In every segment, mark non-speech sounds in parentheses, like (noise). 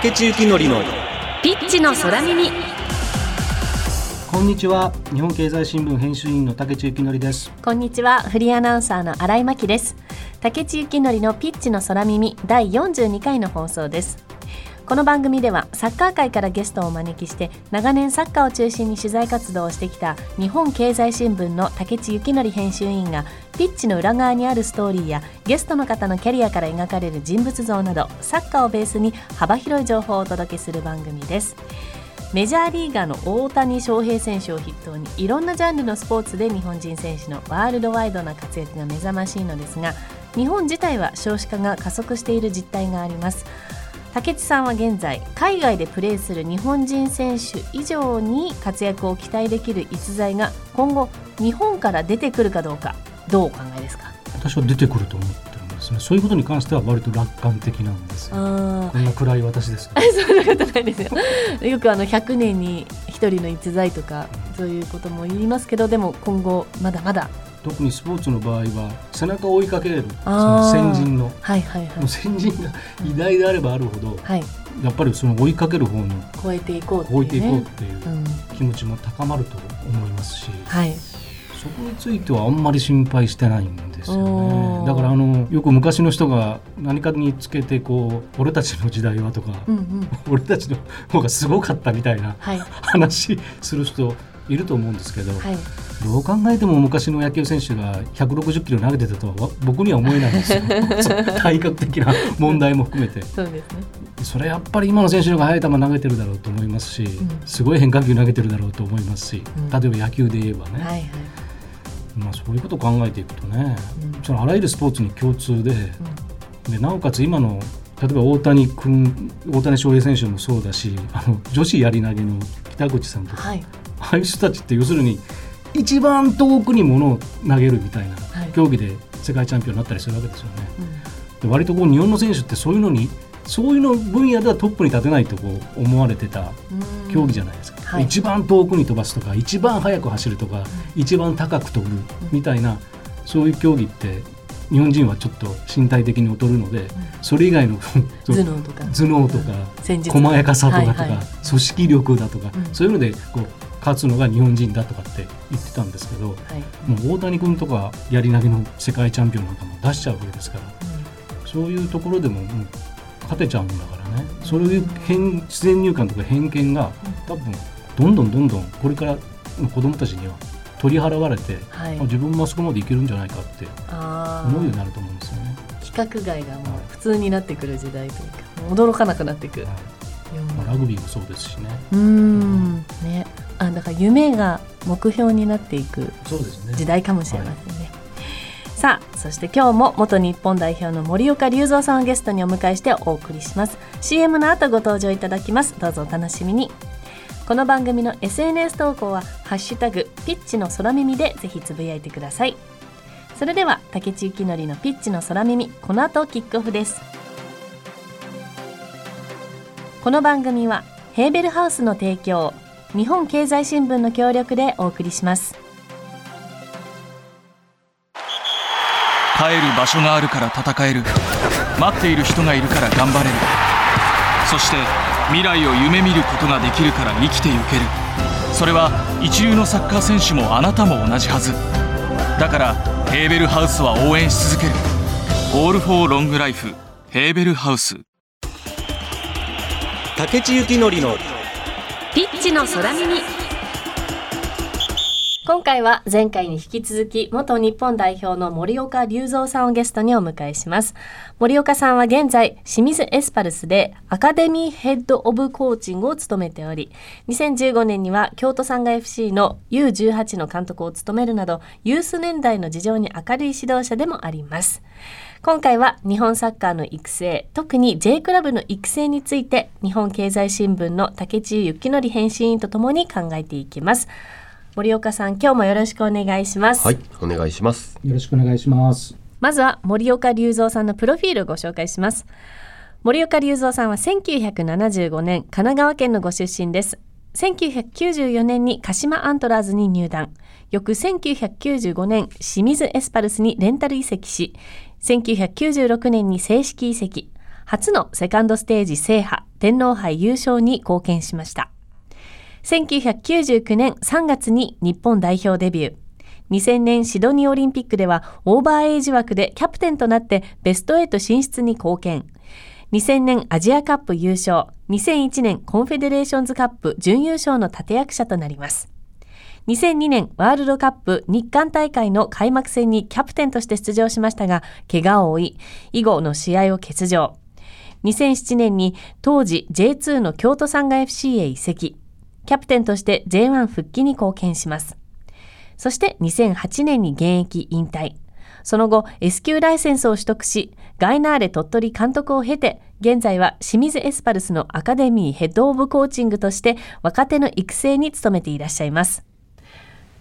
竹地幸典のピッチの空耳。こんにちは。日本経済新聞編集員の竹内幸則です。こんにちは。フリーアナウンサーの新井真希です。竹地幸典のピッチの空耳第42回の放送ですこの番組ではサッカー界からゲストをお招きして長年サッカーを中心に取材活動をしてきた日本経済新聞の竹地幸則編集員がピッチの裏側にあるストーリーやゲストの方のキャリアから描かれる人物像などサッカーをベースに幅広い情報をお届けする番組です。メジャーリーガーの大谷翔平選手を筆頭にいろんなジャンルのスポーツで日本人選手のワールドワイドな活躍が目覚ましいのですが日本自体は少子化が加速している実態があります。竹地さんは現在海外でプレーする日本人選手以上に活躍を期待できる逸材が今後日本から出てくるかどうかどうお考えですか？私は出てくると思ってるんですね。そういうことに関しては割と楽観的なんですこんな暗い私です (laughs) そんなことないですよ。よくあの100年に1人の逸材とかそういうことも言いますけどでも今後まだまだ特にスポーツの場合は背中を追いかけるその先人の。はいはいはい。先人が偉大であればあるほどはい。やっぱりその追いかける方に超えていこうっていう、ね、置いていこうっていううん、気持ちも高まると思いますしはい。そこについてはあんまり心配してないんですよね。だからあのよく昔の人が何かにつけてこう俺たちの時代はとか、うんうん。(laughs) 俺たちの方がすごかったみたいなはい。話する人いると思うんですけど、はい。どう考えても昔の野球選手が160キロ投げてたとはわ僕には思えないんですよ。(laughs) 体格的な問題も含めて。そうですね。それやっぱり今の選手の方が速い球投げてるだろうと思いますし、ん。すごい変化球投げてるだろうと思いますし、うん。例えば野球で言えばね、はいはい。まあ、そういうことを考えていくとね、うん。そのあらゆるスポーツに共通ででなおかつ今の例えば大谷君大谷翔平選手もそうだしあの女子やり投げの北口さんとか、はいああいう人たちって要するに一番遠くに物を投げるみたいなはい。競技で世界チャンピオンになったりするわけですよね。うん。で割とこう日本の選手ってそういうのにそういうの分野ではトップに立てないとこう思われてたうん。競技じゃないですか、はい。一番遠くに飛ばすとか一番速く走るとか、一番高く飛ぶみたいな、そういう競技って日本人はちょっと身体的に劣るので、それ以外の (laughs) 頭脳とか。頭脳とか細やかさとかとか、はいはい。組織力だとか、うん。そういうのでこう勝つのが日本人だとかって言ってたんですけどはい。もう大谷君とかやり投げの世界チャンピオンなんかも出しちゃうわけですからそういうところでももう勝てちゃうんだからね。そういう偏自然入観とか偏見が多分どんどんどんどんこれからの子供たちには取り払われて、はい。あ自分もあそこまでいけるんじゃないかってあ思うようにあなると思うんですよね。規格外がもう普通になってくる時代というか驚かなくなってくる。はい。ラグビーもそうですしね。うーん。ね。あだから夢が目標になっていく時代かもしれませんね、さあそして今日も元日本代表の森岡隆三さんをゲストにお迎えしてお送りします。CM の後ご登場いただきます。どうぞお楽しみにこの番組の SNS 投稿はハッシュタグピッチの空耳でぜひつぶやいてください。それでは竹地幸則のピッチの空耳この後キックオフです。この番組はヘーベルハウスの提供日本経済新聞の協力でお送りします。帰る場所があるから戦える。待っている人がいるから頑張れる。そして未来を夢見ることができるから生きてゆける。それは一流のサッカー選手もあなたも同じはず。だからヘーベルハウスは応援し続ける「オール・フォー・ロング・ライフ」ヘーベルハウス。竹地幸典のピッチの空耳今回は前回に引き続き元日本代表の森岡隆三さんをゲストにお迎えします。森岡さんは現在清水エスパルスでアカデミーヘッドオブコーチングを務めており2015年には京都サンガ FC の U18 の監督を務めるなどユース年代の事情に明るい指導者でもあります。今回は日本サッカーの育成特に J クラブの育成について日本経済新聞の竹地幸則編集員とともに考えていきます。森岡さん今日もよろしくお願いします、はい、お願いします。よろしくお願いします。まずは森岡隆三さんのプロフィールをご紹介します森岡隆三さんは1975年神奈川県のご出身です1994年に鹿島アントラーズに入団翌1995年清水エスパルスにレンタル移籍し1996年に正式移籍初のセカンドステージ制覇、天皇杯優勝に貢献しました。1999年3月に日本代表デビュー。2000年シドニーオリンピックではオーバーエイジ枠でキャプテンとなってベスト8進出に貢献。2000年アジアカップ優勝。2001年コンフェデレーションズカップ準優勝の立役者となります。2002年ワールドカップ日韓大会の開幕戦にキャプテンとして出場しましたが、怪我を負い、以後の試合を欠場。2007年に当時 J2 の京都産ガ FC へ移籍。キャプテンとして J1 復帰に貢献します。そして2008年に現役引退。その後 S 級ライセンスを取得し、ガイナーレ鳥取監督を経て、現在は清水エスパルスのアカデミーヘッドオブコーチングとして若手の育成に努めていらっしゃいます。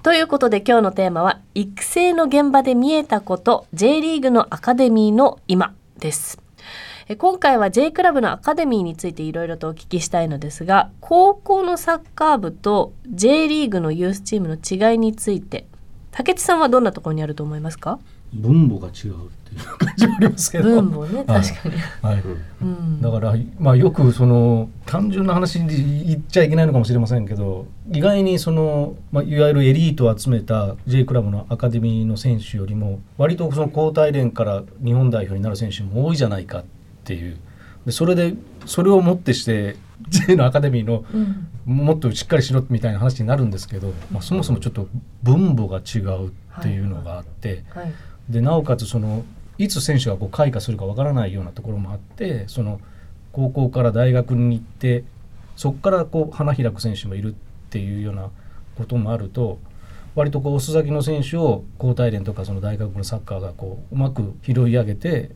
ということで今日のテーマは育成の現場で見えたこと J リーグのアカデミーの今です。え今回は J クラブのアカデミーについていろいろとお聞きしたいのですが高校のサッカー部と J リーグのユースチームの違いについて竹内さんはどんなところにあると思いますか？分母が違うっていう感じはありますけど。分母ねはい。確かに、はい。うん。だから、まあ、よくその単純な話で言っちゃいけないのかもしれませんけど意外にその、まあ、いわゆるエリートを集めた J クラブのアカデミーの選手よりも割とその交代連から日本代表になる選手も多いじゃないかっていうでそれでそれをもってして J のアカデミーのうんもっとしっかりしろみたいな話になるんですけど、まあ、そもそもちょっと分母が違うっていうのがあって。はいでなおかつそのいつ選手がこう開花するかわからないようなところもあってその高校から大学に行ってそこからこう花開く選手もいるっていうようなこともあると割とこう遅咲きの選手を高体連とかその大学のサッカーがこううまく拾い上げて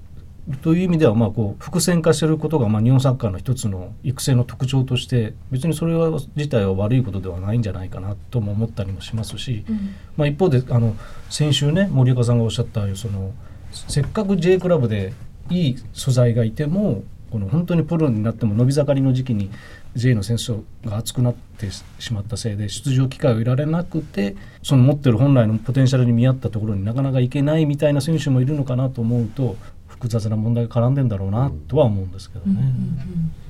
という意味ではまあこう伏線化してることがまあ日本サッカーの一つの育成の特徴として別にそれは自体は悪いことではないんじゃないかなとも思ったりもしますし。うんまあ、一方であの先週ね森岡さんがおっしゃったそのせっかく J クラブでいい素材がいてもこの本当にプロになっても伸び盛りの時期に J の選手が熱くなってしまったせいで出場機会を得られなくてその持ってる本来のポテンシャルに見合ったところになかなかいけないみたいな選手もいるのかなと思うと複雑な問題が絡んでんだろうなとは思うんですけどね。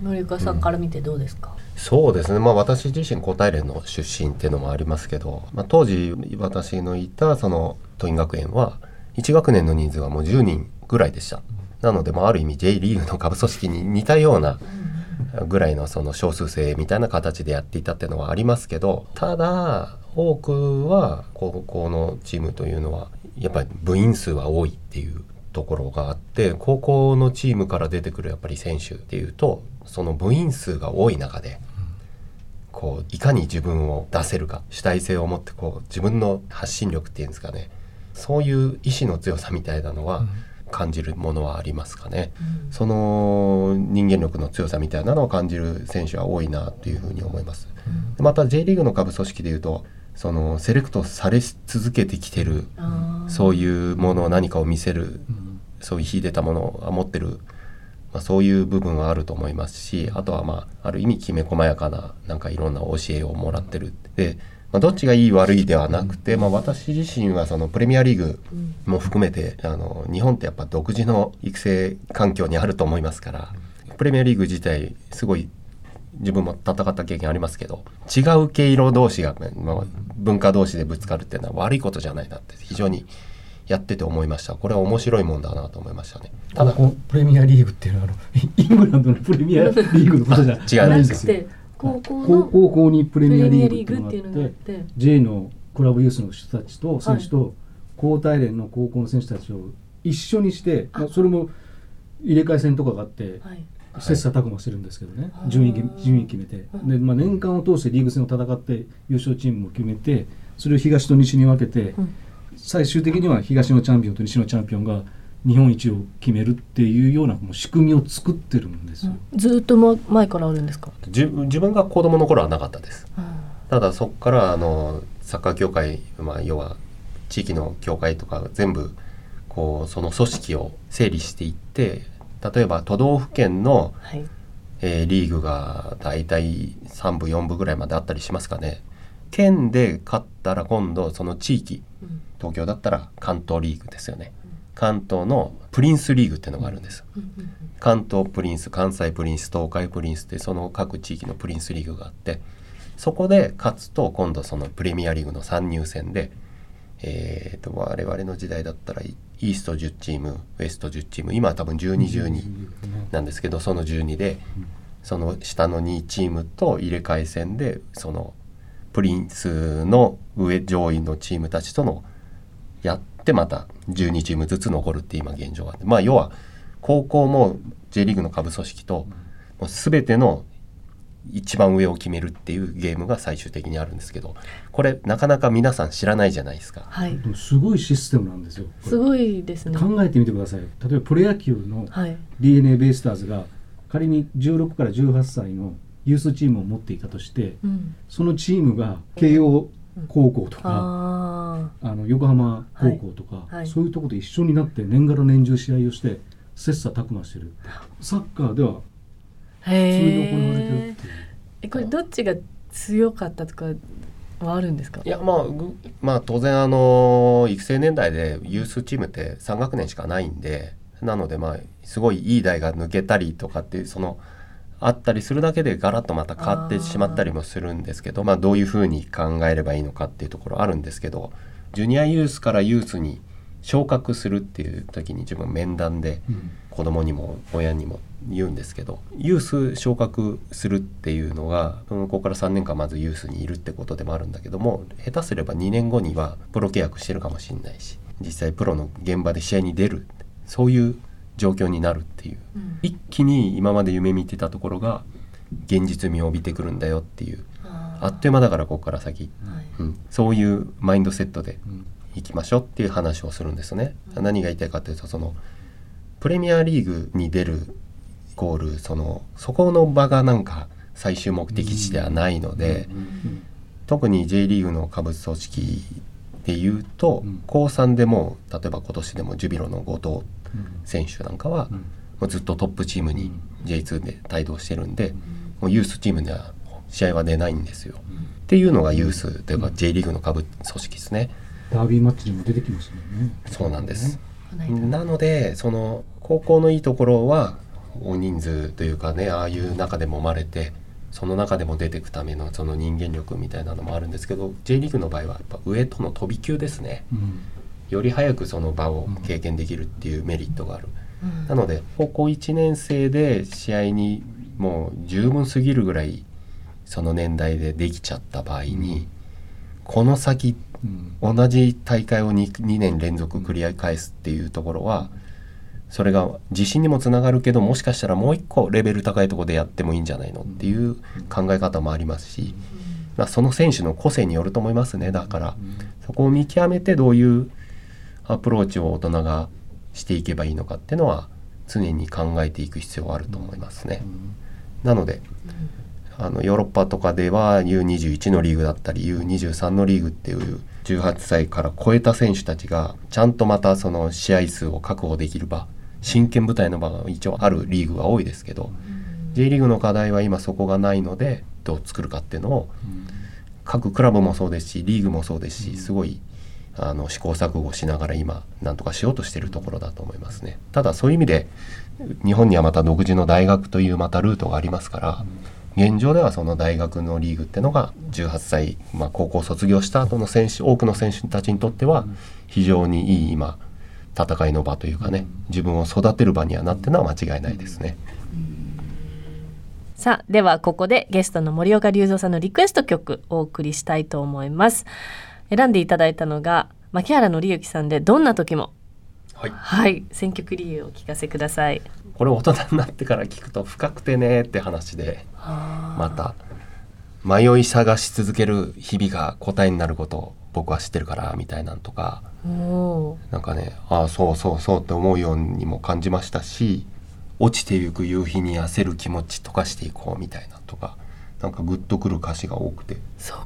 森岡さんから見てどうですか、そうですね、まあ、私自身交代連の出身っていうのもありますけど、まあ、当時私のいたその桐蔭学園は1学年の人数はもう10人ぐらいでした。なので、まあ、ある意味 J リーグの下部組織に似たようなぐらいのその少数制みたいな形でやっていたっていうのはありますけどただ多くは高校のチームというのはやっぱり部員数は多いっていうところがあって高校のチームから出てくるやっぱり選手っていうとその部員数が多い中でこういかに自分を出せるか主体性を持ってこう自分の発信力っていうんですかねそういう意志の強さみたいなのは感じるものはありますかね。その人間力の強さみたいなのを感じる選手は多いなというふうに思います。でまた J リーグの下部組織でいうとそのセレクトされ続けてきてるそういうものを何かを見せるうんそういう秀でたものを持ってる、まあ、そういう部分はあると思いますしあとはまあある意味きめ細やかななんかいろんな教えをもらってる。で、まあ、どっちがいい悪いではなくて、まあ、私自身はそのプレミアリーグも含めてあの日本ってやっぱ独自の育成環境にあると思いますからプレミアリーグ自体すごい自分も戦った経験ありますけど違う毛色同士が、まあ、文化同士でぶつかるっていうのは悪いことじゃないなって非常にやってて思いました。これは面白いもんだなと思いましたね。ただプレミアリーグっていうのはあのイングランドのプレミアリーグのことじゃ違うんです。ないんです。よ。て高校高の高校にプレミアリーグってプレいうのがあミアリーグって J のクラブユースの人たちと選手と高体連の高校の選手たちを一緒にして、まあ、それも入れ替え戦とかがあって、はい。切磋琢磨してるんですけどね、はい。順位決め順位決めて、でまあ、年間を通してリーグ戦を戦って優勝チームを決めてそれを東と西に分けて、うん最終的には東のチャンピオンと西のチャンピオンが日本一を決めるっていうようなもう仕組みを作ってるんですよ。ずーっとも前からあるんですか、自自分が子供の頃はなかったです。うん。ただそこからあのサッカー協会、まあ、要は地域の協会とか全部こうその組織を整理していって例えば都道府県の、はい。えーリーグが大体3部4部ぐらいまであったりしますかね。県で勝ったら今度その地域うん東京だったら関東リーグですよね関東のプリンスリーグっていうのがあるんです。関東プリンス関西プリンス東海プリンスってその各地域のプリンスリーグがあってそこで勝つと今度そのプレミアリーグの参入戦で、えー、と我々の時代だったらイースト10チームウエスト10チーム今は多分1212なんですけどその12でその下の2チームと入れ替え戦でそのプリンスの上上位のチームたちとのやってまた12チームずつ残るって今現状があってまあ要は高校も J リーグの下部組織ともう全ての一番上を決めるっていうゲームが最終的にあるんですけどこれなかなか皆さん知らないじゃないですか。はい。でもすごいシステムなんですよすごいですね。考えてみてください例えばプロ野球のはい。d n a ベイスターズが仮に16から18歳のユースチームを持っていたとしてうん。そのチームが慶応高校とか、ああの横浜高校とか、はい。はいそういうところで一緒になって年がら年中試合をして切磋琢磨してるサッカーではあ普通に行われてるっていう。えこれどっちが強かったとかはあるんですか？いやまあぐまあ当然あの育成年代でユースチームって3学年しかないんでなのでまあすごいいい代が抜けたりとかっていうそのあったりするだけでガラッとまた変わってしまったりもするんですけどまあどういうふうに考えればいいのかっていうところあるんですけどジュニアユースからユースに昇格するっていう時に自分面談でうん。子供にも親にも言うんですけどユース昇格するっていうのがうんここから3年間まずユースにいるってことでもあるんだけども下手すれば2年後にはプロ契約してるかもしれないし実際プロの現場で試合に出るそういう状況になるっていう。うん。一気に今まで夢見てたところが現実味を帯びてくるんだよっていう。ああっという間だからここから先、はい。うん、そういうマインドセットでうん。行きましょうっていう話をするんですね。何が言いたいかというとそのプレミアリーグに出るイコールそのそこの場がなんか最終目的地ではないので、うん。特に J リーグの下部組織でいうと、うん。高3でも例えば今年でもジュビロの後藤うん選手なんかは、うん。もうずっとトップチームにうん。J2 で帯同してるんで、もうユースチームでは試合は出ないんですよ。っていうのがユースというか J リーグの下部組織ですね。ダービーマッチにも出てきますね。そうなんです。なのでその高校のいいところは大人数というかねああいう中でも生まれてその中でも出ていくためのその人間力みたいなのもあるんですけど J リーグの場合はやっぱ上との飛び級ですね。うんより早くその場を経験できるっていうメリットがある、うん。なので高校1年生で試合にもう十分すぎるぐらいその年代でできちゃった場合にこの先うん。同じ大会を 2, 2年連続繰り返すっていうところはそれが自信にもつながるけどもしかしたらもう一個レベル高いところでやってもいいんじゃないのっていう考え方もありますし、まあ、その選手の個性によると思いますね。だからそこを見極めてどういうアプローチを大人がしていけばいいのかっていうのは常に考えていく必要があると思いますね。なのであのヨーロッパとかでは U21 のリーグだったり U23 のリーグっていう18歳から超えた選手たちがちゃんとまたその試合数を確保できる場真剣舞台の場が一応あるリーグは多いですけど J リーグの課題は今そこがないのでどう作るかっていうのを各クラブもそうですしリーグもそうですしすごいあの試行錯誤しながら今なんとかしようとしているところだと思いますね。ただそういう意味で日本にはまた独自の大学というまたルートがありますから現状ではその大学のリーグっていうのが18歳、まあ、高校卒業した後の選手多くの選手たちにとっては非常にいい今戦いの場というかね自分を育てる場にはなってのは間違いないですね。さあではここでゲストの森岡隆三さんのリクエスト曲お送りしたいと思います選んでいただいたのが牧原紀之さんでどんな時も。はい。はい。選曲理由をお聞かせください。これ大人になってから聞くと深くてねって話でまた迷い探し続ける日々が答えになることを僕は知ってるからみたいなんとかなんかねああそうそうそうって思うようにも感じましたし落ちてゆく夕日に焦る気持ち溶かしていこうみたいなとかなんかグッとくる歌詞が多くて。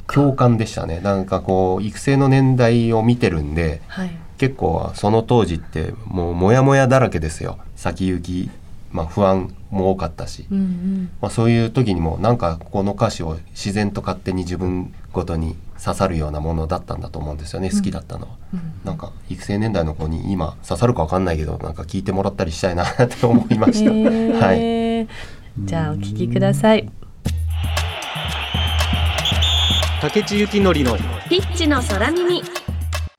共感でしたね。なんかこう育成の年代を見てるんではい。結構その当時ってもうモヤモヤだらけですよ。先行き、まあ、不安も多かったし、うんうん。まあ、そういう時にもなんかこの歌詞を自然と勝手に自分ごとに刺さるようなものだったんだと思うんですよね。好きだったのは、なんか育成年代の子に今刺さるか分かんないけどなんか聞いてもらったりしたいなって思いました、はい。じゃあお聞きください竹地幸典のピッチの空耳。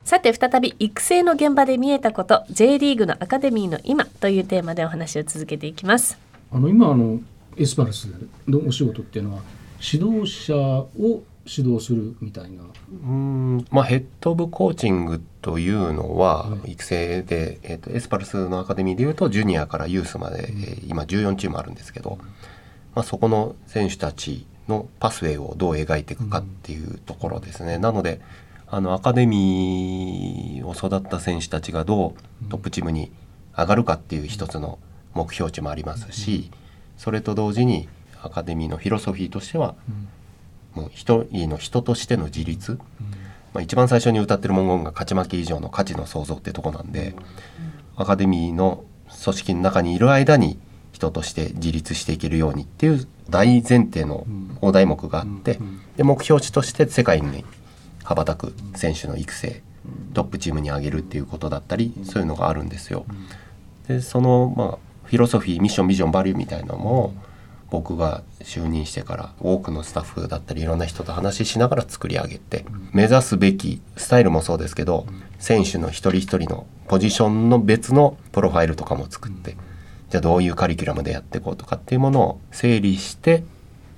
さて再び育成の現場で見えたこと J リーグのアカデミーの今というテーマでお話を続けていきます。あの今あのエスパルスのお仕事っていうのは指導者を指導するみたいな。うーんまあ、ヘッドオブコーチングというのははい。育成で、えー、とエスパルスのアカデミーでいうとジュニアからユースまで、えー今14チームあるんですけど、まあ、そこの選手たちのパスウェイをどう描いていくかっていうところですね。なのであのアカデミーを育った選手たちがどうトップチームに上がるかっていう一つの目標値もありますしそれと同時にアカデミーのフィロソフィーとしてはもう一人の人としての自立、まあ、一番最初に歌ってる文言が勝ち負け以上の価値の創造ってとこなんで、アカデミーの組織の中にいる間に人として自立していけるようにっていう大前提の大題目があって、で目標値として世界に羽ばたく選手の育成トップチームに上げるっていうことだったりそういうのがあるんですよ。でそのまあフィロソフィーミッションビジョンバリューみたいなのも僕が就任してから多くのスタッフだったりいろんな人と話ししながら作り上げて目指すべきスタイルもそうですけど選手の一人一人のポジションの別のプロファイルとかも作ってじゃあどういうカリキュラムでやっていこうとかっていうものを整理してっ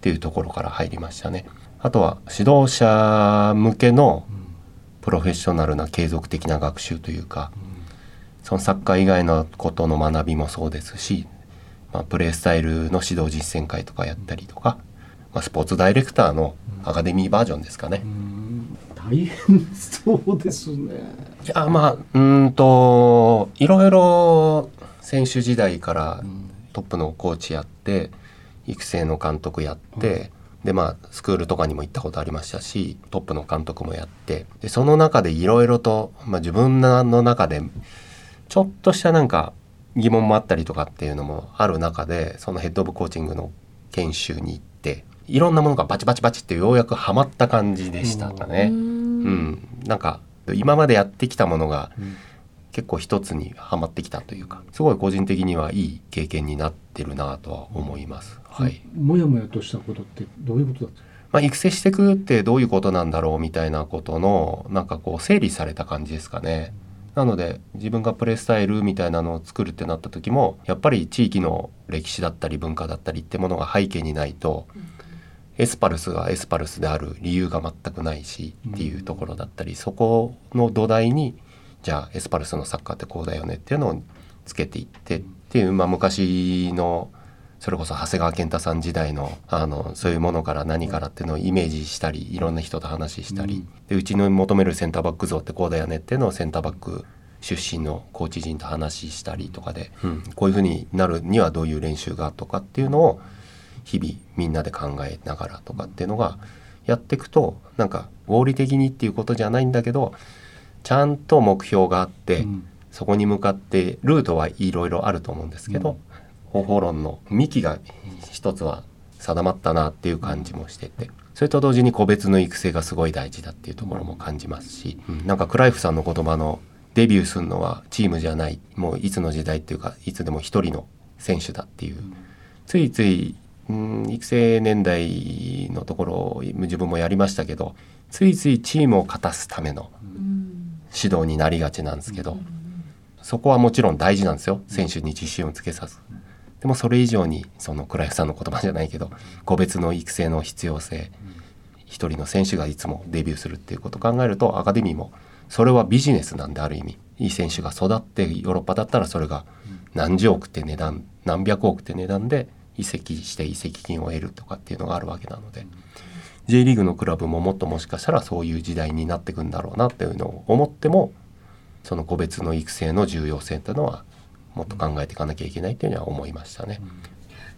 ていうところから入りましたね。あとは指導者向けのプロフェッショナルな継続的な学習というかそのサッカー以外のことの学びもそうですし、まあ、プレースタイルの指導実践会とかやったりとか、まあ、スポーツダイレクターのアカデミーバージョンですかね。大変そうですね。いやまあうーんといろいろ選手時代からトップのコーチやって育成の監督やって、でまあスクールとかにも行ったことありましたしトップの監督もやってでその中でいろいろと、まあ、自分の中でちょっとしたなんか疑問もあったりとかっていうのもある中でそのヘッドオブコーチングの研修に行っていろんなものがバチバチバチってようやくはまった感じでしたかね。うん、なんか今までやってきたものが結構一つにはまってきたというかすごい個人的にはいい経験になってるなとは思います。はい。もやもやとしたことってどういうことだった？まあ、育成していくってどういうことなんだろうみたいなことのなんかこう整理された感じですかね。なので自分がプレースタイルみたいなのを作るってなった時もやっぱり地域の歴史だったり文化だったりってものが背景にないとエスパルスがエスパルスである理由が全くないしっていうところだったりそこの土台にじゃあエスパルスのサッカーってこうだよねっていうのをつけていってっていう、まあ、昔のそれこそ長谷川健太さん時代のあのそういうものから何からっていうのをイメージしたりいろんな人と話したり、でうちの求めるセンターバック像ってこうだよねっていうのをセンターバック出身のコーチ陣と話したりとかで、うん。こういうふうになるにはどういう練習がとかっていうのを日々みんなで考えながらとかっていうのがやっていくとなんか合理的にっていうことじゃないんだけどちゃんと目標があって、うん。そこに向かってルートはいろいろあると思うんですけど、方法論の幹が一つは定まったなっていう感じもしててそれと同時に個別の育成がすごい大事だっていうところも感じますし、うん。なんかクライフさんの言葉のデビューするのはチームじゃないもういつの時代っていうかいつでも一人の選手だっていう、ついつい、うん、育成年代のところを自分もやりましたけどついついチームを勝たすための指導になりがちなんですけど、そこはもちろん大事なんですよ選手に自信をつけさず。でもそれ以上にその倉石さんの言葉じゃないけど個別の育成の必要性一人の選手がいつもデビューするっていうことを考えるとアカデミーもそれはビジネスなんである意味いい選手が育ってヨーロッパだったらそれが何十億って値段何百億って値段で移籍して移籍金を得るとかっていうのがあるわけなので J リーグのクラブももっともしかしたらそういう時代になっていくんだろうなっていうのを思ってもその個別の育成の重要性っていうのはもっと考えていかなきゃいけないっていうのは思いましたね。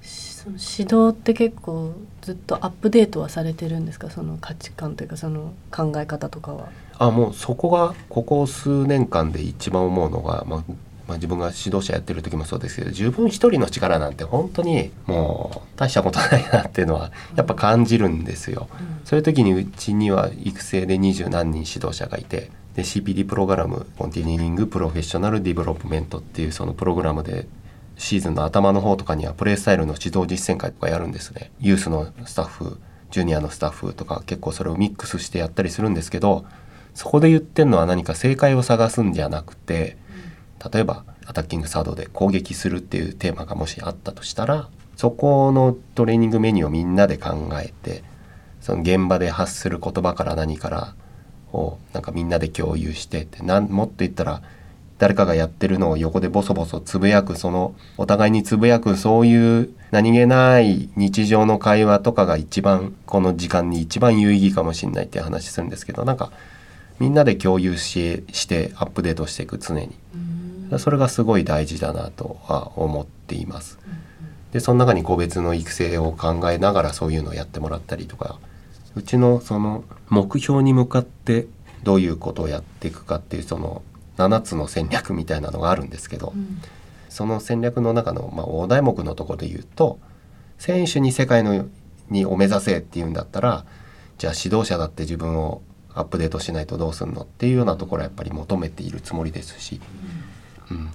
その指導って結構ずっとアップデートはされてるんですか？その価値観というかその考え方とかは。あもうそこがここ数年間で一番思うのが、まあ、まあ、自分が指導者やってる時もそうですけど自分一人の力なんて本当にもう大したことないなっていうのはやっぱ感じるんですよ。そういう時にうちには育成で二十何人指導者がいてで CPD プログラムコンティニューリングプロフェッショナルディベロップメントっていうそのプログラムでシーズンの頭の方とかにはプレースタイルの指導実践会とかやるんですね。ユースのスタッフジュニアのスタッフとか結構それをミックスしてやったりするんですけどそこで言ってるのは何か正解を探すんじゃなくて例えばアタッキングサードで攻撃するっていうテーマがもしあったとしたらそこのトレーニングメニューをみんなで考えてその現場で発する言葉から何からをなんかみんなで共有してってなんもっと言ったら誰かがやってるのを横でボソボソつぶやくそのお互いにつぶやくそういう何気ない日常の会話とかが一番この時間に一番有意義かもしれないって話するんですけどなんかみんなで共有ししてアップデートしていく常に。それがすごい大事だなとは思っています。でその中に個別の育成を考えながらそういうのをやってもらったりとかうちのその目標に向かってどういうことをやっていくかっていうその7つの戦略みたいなのがあるんですけど、その戦略の中の、まあ、大題目のところで言うと選手に世界のにを目指せっていうんだったらじゃあ指導者だって自分をアップデートしないとどうすんのっていうようなところはやっぱり求めているつもりですし、うん、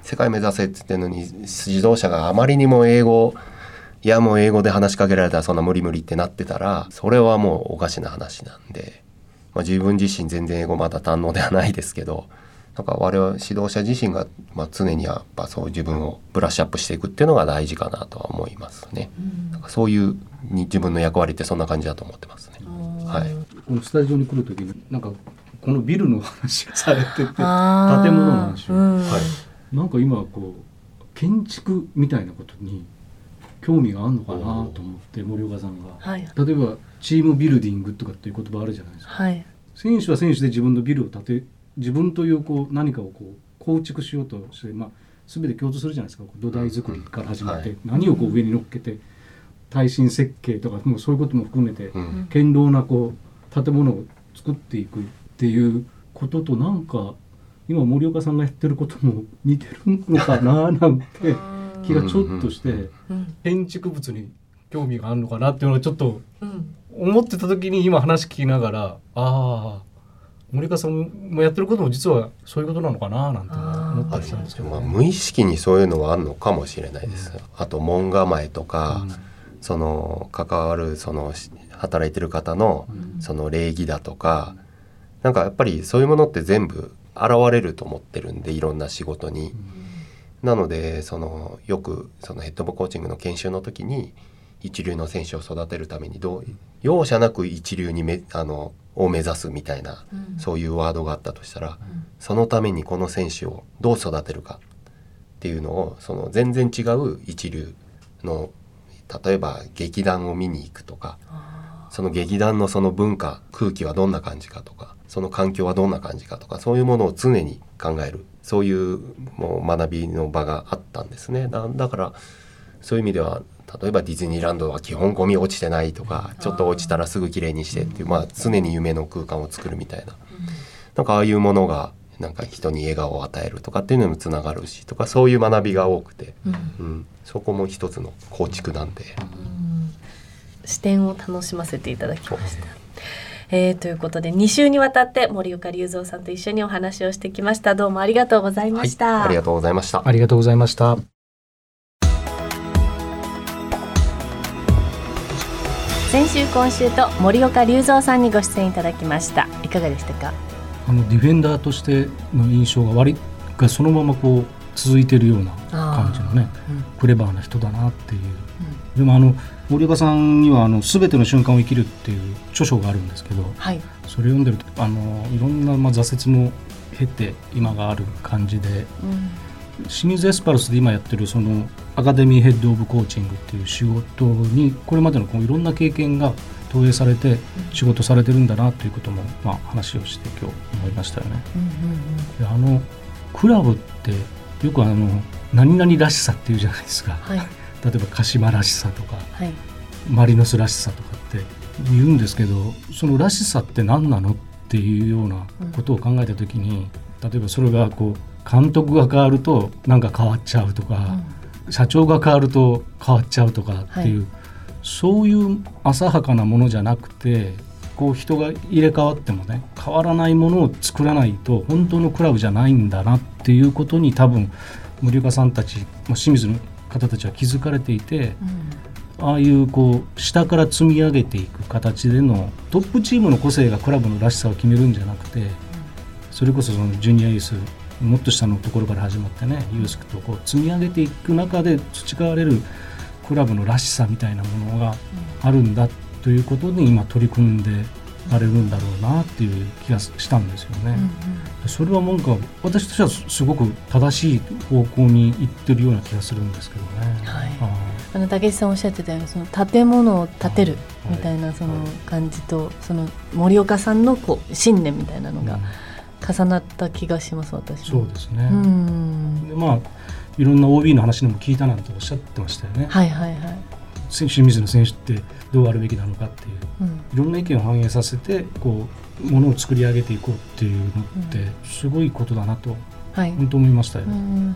世界目指せって言ってるのに指導者があまりにも英語いやもう英語で話しかけられたらそんな無理無理ってなってたらそれはもうおかしな話なんで、まあ、自分自身全然英語まだ堪能ではないですけどなんか我々指導者自身が、まあ、常にやっぱそう自分をブラッシュアップしていくっていうのが大事かなとは思いますね。なんかそういうに自分の役割ってそんな感じだと思ってますね。はい。このスタジオに来る時になんかこのビルの話がされてて建物の話を、うんはい。なんか今こう建築みたいなことに興味があるのかなと思って森岡さんが、はい。例えばチームビルディングとかっていう言葉あるじゃないですか。はい。選手は選手で自分のビルを建て自分というこう何かをこう構築しようとして、まあ、全て共通するじゃないですか。土台作りから始まって、はい。何をこう上に乗っけて耐震設計とかもうそういうことも含めて、うん。堅牢なこう建物を作っていくっていうこととなんか今森岡さんがやってることも似てるのかななんて気がちょっとしてうん建築物に興味があるのかなっていうのをちょっとうん。思ってた時に今話聞きながらああ森岡さんもやってることも実はそういうことなのかななんて思ったありしたんですけど、まあ、ね。無意識にそういうのはあるのかもしれないです。あと門構えとか、その関わるそのし働いてる方のその礼儀だとかなんかやっぱりそういうものって全部現れると思ってるんでいろんな仕事に。なのでそのよくそのヘッドコーチングの研修の時に一流の選手を育てるためにどう容赦なく一流にめあのを目指すみたいな、そういうワードがあったとしたら、そのためにこの選手をどう育てるかっていうのをその全然違う一流の例えば劇団を見に行くとかその劇団のその文化空気はどんな感じかとかその環境はどんな感じかとかそういうものを常に考える。そういうもう学びの場があったんですね。だだからそういう意味では例えばディズニーランドは基本ゴミ落ちてないとかちょっと落ちたらすぐきれいにしてっていうまあ常に夢の空間を作るみたいな。なんかああいうものがなんか人に笑顔を与えるとかっていうのにもつながるしとかそういう学びが多くて、うん、そこも一つの構築なんで、視点を楽しませていただきました。えー、ということで2週にわたって森岡隆三さんと一緒にお話をしてきました。どうもありがとうございました、ありがとうございました。ありがとうございました。先週今週と森岡隆三さんにご出演いただきました。いかがでしたか？あのディフェンダーとしての印象が割がそのままこう続いてるような感じのね、クレバーな人だなっていう、でもあの森岡さんにはあの「すべての瞬間を生きる」っていう著書があるんですけどはい。それ読んでるとあのいろんなまあ挫折も経て今がある感じで清水エスパルスで今やってるそのアカデミーヘッド・オブ・コーチングっていう仕事にこれまでのこういろんな経験が投影されて仕事されてるんだなということも、まあ、話をして今日思いましたよね。であのクラブってよくあの何々らしさっていうじゃないですか。はい例えば鹿島らしさとかはい。マリノスらしさとかって言うんですけどそのらしさって何なのっていうようなことを考えた時に例えばそれがこう監督が変わるとなんか変わっちゃうとか、社長が変わると変わっちゃうとかっていう、はい。そういう浅はかなものじゃなくてこう人が入れ替わってもね変わらないものを作らないと本当のクラブじゃないんだなっていうことに多分森岡さんたち、まあ、清水の方たちは気づかれていて。ああいうこう下から積み上げていく形でのトップチームの個性がクラブのらしさを決めるんじゃなくてそれこそそのジュニアユースもっと下のところから始まってねユースとこう積み上げていく中で培われるクラブのらしさみたいなものがあるんだということに今取り組んでられるんだろうなっていう気がしたんですよね。それはなんか私としてはすごく正しい方向に行ってるような気がするんですけどね。はいああの竹内さんおっしゃってたようにその建物を建てるはいみたいなその感じとその森岡さんのこう信念みたいなのがうん重なった気がします私もそうですね。うんでまあいろんな OB の話でも聞いたなんておっしゃってましたよね。はいはいはい、選手清水の選手ってどうあるべきなのかっていううん。いろんな意見を反映させてこうものを作り上げていこうっていうのってすごいことだなとはい。本当思いましたよ。うん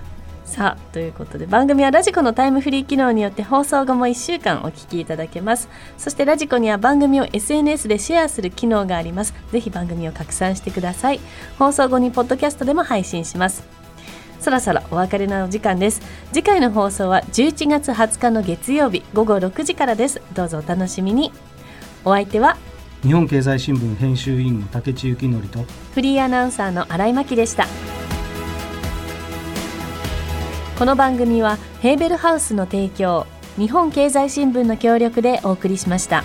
さあということで番組はラジコのタイムフリー機能によって放送後も1週間お聞きいただけます。そしてラジコには番組を SNS でシェアする機能があります。ぜひ番組を拡散してください。放送後にポッドキャストでも配信しますそろそろお別れのお時間です。次回の放送は11月20日の月曜日午後6時からです。どうぞお楽しみに。お相手は日本経済新聞編集員の竹地幸則とフリーアナウンサーの新井真希でした。この番組はヘーベルハウスの提供日本経済新聞の協力でお送りしました。